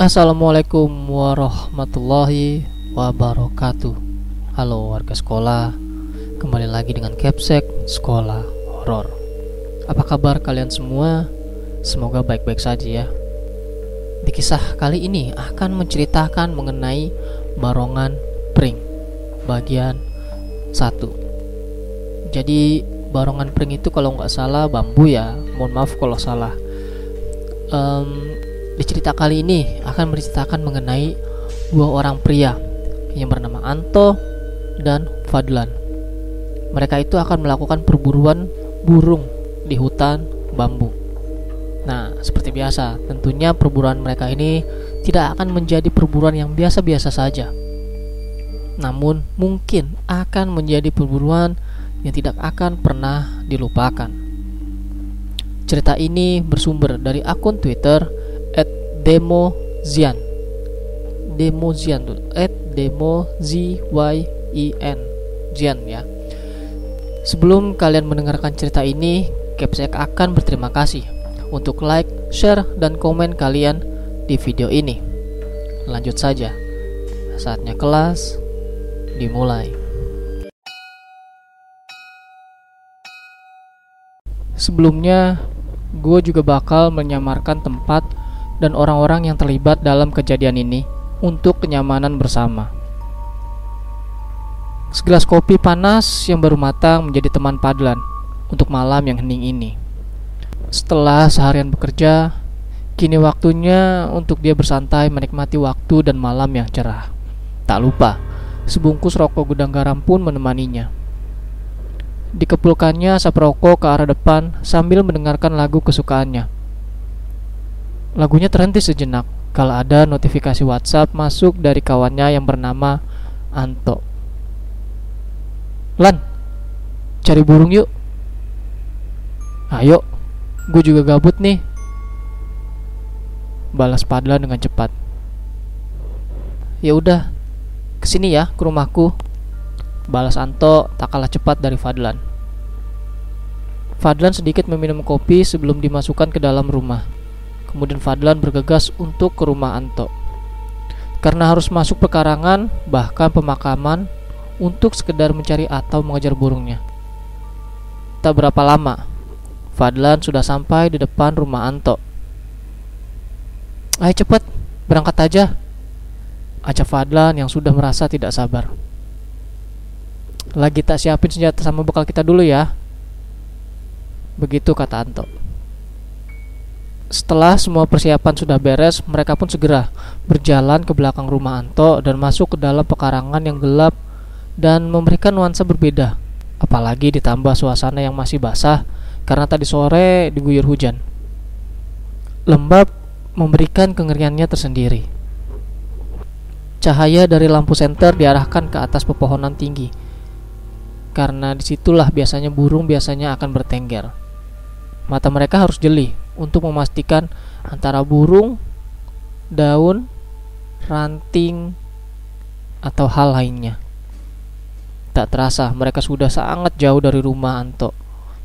Assalamualaikum warahmatullahi wabarakatuh. Halo warga sekolah Kembali lagi dengan Capsek Sekolah Horor. Apa kabar kalian semua? Semoga baik-baik saja ya. Di kisah kali ini akan menceritakan mengenai Barongan Pring Bagian 1 Jadi Barongan Pring itu kalau nggak salah bambu ya. Mohon maaf kalau salah. Um, di cerita kali ini akan menceritakan mengenai dua orang pria yang bernama Anto dan Fadlan. Mereka itu akan melakukan perburuan burung di hutan bambu. Nah, seperti biasa, tentunya perburuan mereka ini tidak akan menjadi perburuan yang biasa-biasa saja. Namun, mungkin akan menjadi perburuan yang tidak akan pernah dilupakan. Cerita ini bersumber dari akun Twitter Demo Zian Demo Zian at Demo Z Y I N Zian ya. Sebelum kalian mendengarkan cerita ini Capsek akan berterima kasih untuk like, share, dan komen kalian di video ini. Lanjut saja. Saatnya kelas dimulai. Sebelumnya, gue juga bakal menyamarkan tempat dan orang-orang yang terlibat dalam kejadian ini untuk kenyamanan bersama. Segelas kopi panas yang baru matang menjadi teman Padlan untuk malam yang hening ini. Setelah seharian bekerja, kini waktunya untuk dia bersantai menikmati waktu dan malam yang cerah. Tak lupa, sebungkus rokok gudang garam pun menemaninya. Dikepulkannya asap rokok ke arah depan sambil mendengarkan lagu kesukaannya Lagunya terhenti sejenak kalau ada notifikasi WhatsApp masuk dari kawannya yang bernama Anto. Lan, cari burung yuk. Ayo, gue juga gabut nih. Balas Padla dengan cepat. Ya udah, ke sini ya ke rumahku. Balas Anto tak kalah cepat dari Fadlan. Fadlan sedikit meminum kopi sebelum dimasukkan ke dalam rumah. Kemudian Fadlan bergegas untuk ke rumah Anto. Karena harus masuk pekarangan, bahkan pemakaman, untuk sekedar mencari atau mengejar burungnya. Tak berapa lama, Fadlan sudah sampai di depan rumah Anto. Ayo cepet, berangkat aja. Ajak Fadlan yang sudah merasa tidak sabar. Lagi tak siapin senjata sama bekal kita dulu ya. Begitu kata Anto. Setelah semua persiapan sudah beres, mereka pun segera berjalan ke belakang rumah Anto dan masuk ke dalam pekarangan yang gelap dan memberikan nuansa berbeda. Apalagi ditambah suasana yang masih basah karena tadi sore diguyur hujan. Lembab memberikan kengeriannya tersendiri. Cahaya dari lampu senter diarahkan ke atas pepohonan tinggi. Karena di situlah biasanya burung biasanya akan bertengger. Mata mereka harus jeli untuk memastikan antara burung, daun, ranting, atau hal lainnya. Tak terasa mereka sudah sangat jauh dari rumah Anto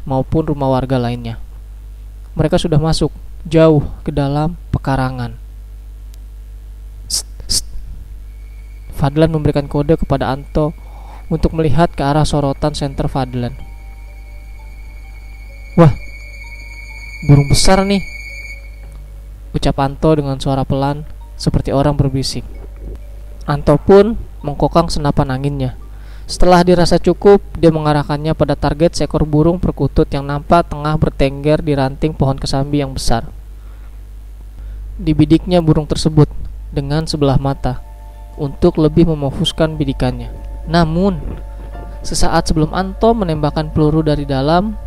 maupun rumah warga lainnya. Mereka sudah masuk jauh ke dalam pekarangan. Fadlan memberikan kode kepada Anto untuk melihat ke arah sorotan senter Fadlan. Wah, Burung besar nih. Ucap Anto dengan suara pelan seperti orang berbisik. Anto pun mengkokang senapan anginnya. Setelah dirasa cukup, dia mengarahkannya pada target seekor burung perkutut yang nampak tengah bertengger di ranting pohon kesambi yang besar. Dibidiknya burung tersebut dengan sebelah mata untuk lebih memfokuskan bidikannya. Namun, sesaat sebelum Anto menembakkan peluru dari dalam,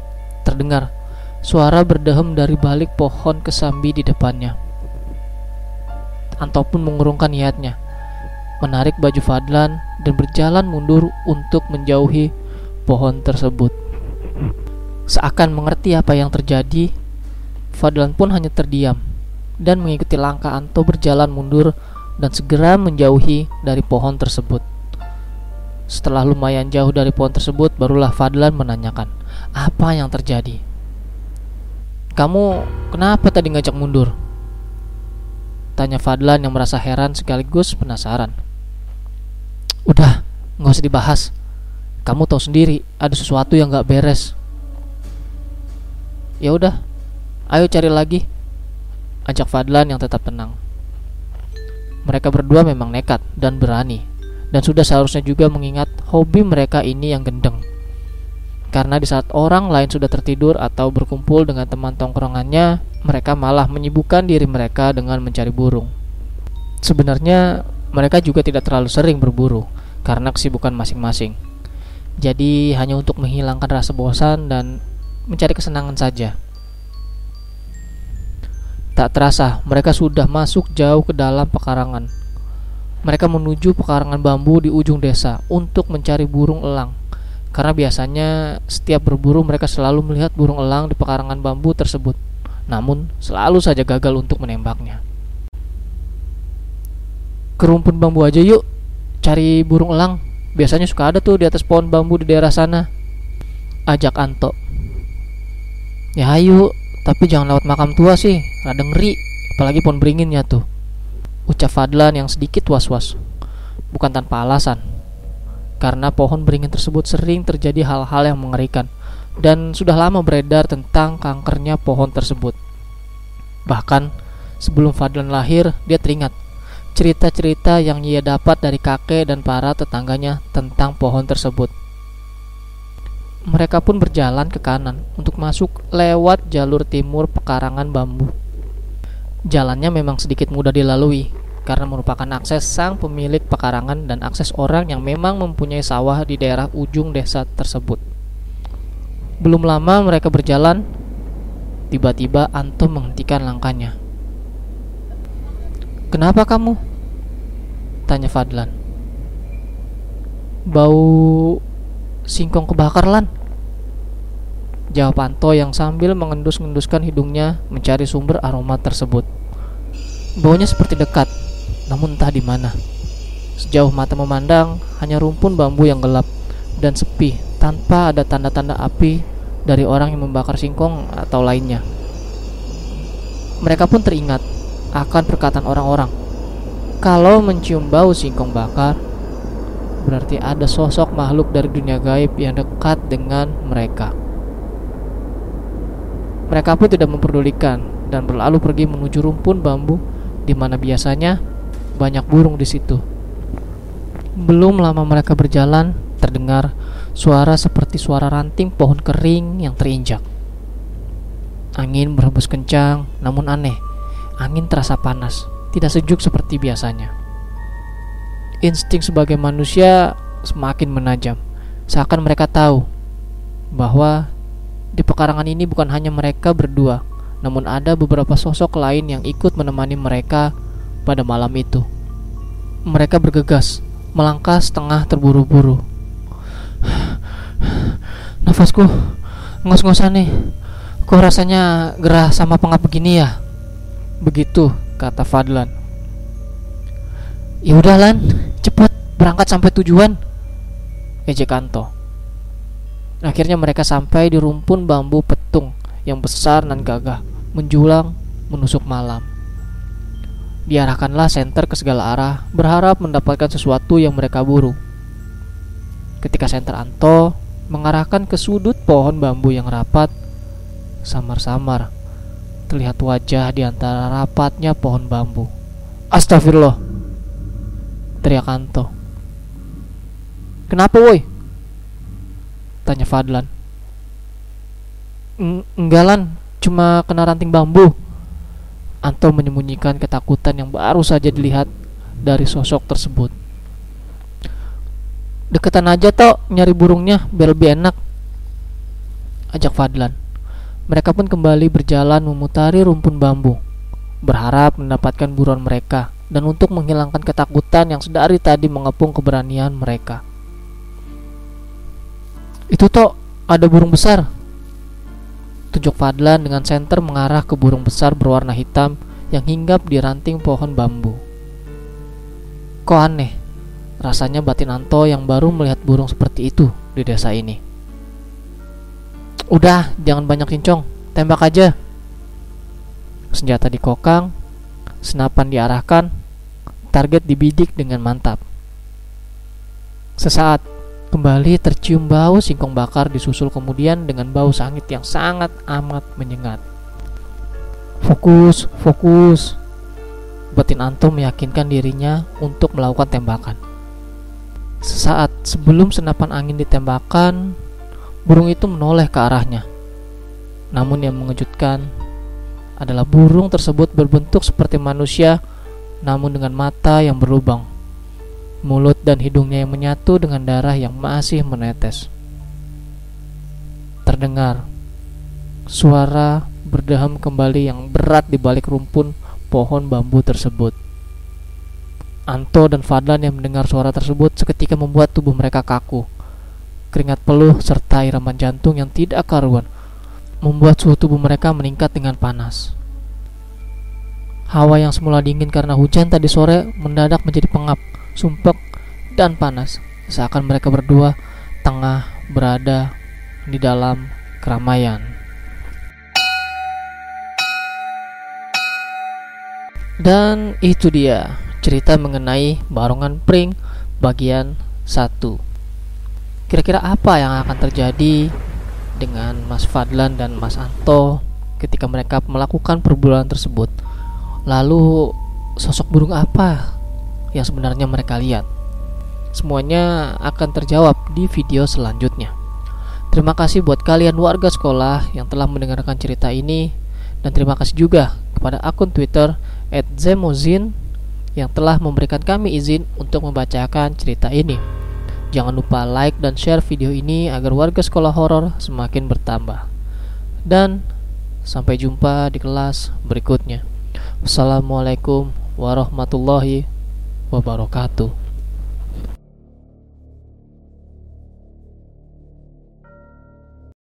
terdengar Suara berdehem dari balik pohon kesambi di depannya. Anto pun mengurungkan niatnya, menarik baju Fadlan dan berjalan mundur untuk menjauhi pohon tersebut. Seakan mengerti apa yang terjadi, Fadlan pun hanya terdiam dan mengikuti langkah Anto berjalan mundur dan segera menjauhi dari pohon tersebut. Setelah lumayan jauh dari pohon tersebut, barulah Fadlan menanyakan, "Apa yang terjadi?" Kamu kenapa tadi ngajak mundur? Tanya Fadlan yang merasa heran sekaligus penasaran. Udah, nggak usah dibahas. Kamu tahu sendiri, ada sesuatu yang nggak beres. Ya udah, ayo cari lagi. Ajak Fadlan yang tetap tenang. Mereka berdua memang nekat dan berani, dan sudah seharusnya juga mengingat hobi mereka ini yang gendeng. Karena di saat orang lain sudah tertidur atau berkumpul dengan teman tongkrongannya, mereka malah menyibukkan diri mereka dengan mencari burung. Sebenarnya, mereka juga tidak terlalu sering berburu karena kesibukan masing-masing. Jadi, hanya untuk menghilangkan rasa bosan dan mencari kesenangan saja. Tak terasa, mereka sudah masuk jauh ke dalam pekarangan. Mereka menuju pekarangan bambu di ujung desa untuk mencari burung elang. Karena biasanya setiap berburu mereka selalu melihat burung elang di pekarangan bambu tersebut. Namun, selalu saja gagal untuk menembaknya. Ke rumpun bambu aja yuk, cari burung elang. Biasanya suka ada tuh di atas pohon bambu di daerah sana. Ajak Anto. Ya ayo, tapi jangan lewat makam tua sih, rada ngeri, apalagi pohon beringinnya tuh. Ucap Fadlan yang sedikit was-was. Bukan tanpa alasan. Karena pohon beringin tersebut sering terjadi hal-hal yang mengerikan dan sudah lama beredar tentang kankernya pohon tersebut. Bahkan sebelum Fadlan lahir, dia teringat cerita-cerita yang ia dapat dari kakek dan para tetangganya tentang pohon tersebut. Mereka pun berjalan ke kanan untuk masuk lewat jalur timur pekarangan bambu. Jalannya memang sedikit mudah dilalui karena merupakan akses sang pemilik pekarangan dan akses orang yang memang mempunyai sawah di daerah ujung desa tersebut. Belum lama mereka berjalan, tiba-tiba Anto menghentikan langkahnya. "Kenapa kamu?" tanya Fadlan. "Bau singkong kebakar, Lan." Jawab Anto yang sambil mengendus-enduskan hidungnya mencari sumber aroma tersebut. Baunya seperti dekat, namun entah di mana. Sejauh mata memandang, hanya rumpun bambu yang gelap dan sepi tanpa ada tanda-tanda api dari orang yang membakar singkong atau lainnya. Mereka pun teringat akan perkataan orang-orang. Kalau mencium bau singkong bakar, berarti ada sosok makhluk dari dunia gaib yang dekat dengan mereka. Mereka pun tidak memperdulikan dan berlalu pergi menuju rumpun bambu di mana biasanya banyak burung di situ. Belum lama mereka berjalan, terdengar suara seperti suara ranting pohon kering yang terinjak. Angin berhembus kencang, namun aneh. Angin terasa panas, tidak sejuk seperti biasanya. Insting sebagai manusia semakin menajam, seakan mereka tahu bahwa di pekarangan ini bukan hanya mereka berdua, namun ada beberapa sosok lain yang ikut menemani mereka pada malam itu. Mereka bergegas, melangkah setengah terburu-buru. Nafasku ngos-ngosan nih. Kok rasanya gerah sama pengap begini ya? Begitu kata Fadlan. Ya udah Lan, cepet berangkat sampai tujuan. Ejek Anto. Akhirnya mereka sampai di rumpun bambu petung yang besar dan gagah, menjulang menusuk malam. Diarahkanlah senter ke segala arah, berharap mendapatkan sesuatu yang mereka buru. Ketika senter Anto mengarahkan ke sudut pohon bambu yang rapat, samar-samar terlihat wajah di antara rapatnya pohon bambu. Astagfirullah, teriak Anto. Kenapa woi? Tanya Fadlan. Enggalan, cuma kena ranting bambu. Anto menyembunyikan ketakutan yang baru saja dilihat dari sosok tersebut. Deketan aja toh nyari burungnya biar lebih enak. Ajak Fadlan. Mereka pun kembali berjalan memutari rumpun bambu, berharap mendapatkan buruan mereka dan untuk menghilangkan ketakutan yang sedari tadi mengepung keberanian mereka. Itu toh ada burung besar. Tunjuk Fadlan dengan senter mengarah ke burung besar berwarna hitam yang hinggap di ranting pohon bambu. Kok aneh, rasanya batin Anto yang baru melihat burung seperti itu di desa ini. Udah, jangan banyak cincong, tembak aja. Senjata dikokang, Senapan diarahkan, target dibidik dengan mantap. Sesaat, kembali tercium bau singkong bakar disusul kemudian dengan bau sangit yang sangat amat menyengat. Fokus, fokus. Batin Anto meyakinkan dirinya untuk melakukan tembakan. Sesaat sebelum senapan angin ditembakkan, burung itu menoleh ke arahnya. Namun yang mengejutkan adalah burung tersebut berbentuk seperti manusia namun dengan mata yang berlubang. Mulut dan hidungnya yang menyatu dengan darah yang masih menetes. Terdengar suara berdeham kembali yang berat di balik rumpun pohon bambu tersebut. Anto dan Fadlan yang mendengar suara tersebut seketika membuat tubuh mereka kaku. Keringat peluh serta iraman jantung yang tidak karuan membuat suhu tubuh mereka meningkat dengan panas. Hawa yang semula dingin karena hujan tadi sore mendadak menjadi pengap, sumpek, dan panas. Seakan mereka berdua tengah berada di dalam keramaian. Dan itu dia cerita mengenai Barongan Pring bagian 1. Kira-kira apa yang akan terjadi dengan Mas Fadlan dan Mas Anto ketika mereka melakukan perburuan tersebut? Lalu sosok burung apa yang sebenarnya mereka lihat? Semuanya akan terjawab di video selanjutnya. Terima kasih buat kalian warga sekolah yang telah mendengarkan cerita ini dan terima kasih juga kepada akun Twitter @zemozin yang telah memberikan kami izin untuk membacakan cerita ini. Jangan lupa like dan share video ini agar warga sekolah horor semakin bertambah. Dan sampai jumpa di kelas berikutnya. Wassalamualaikum warahmatullahi wabarakatuh.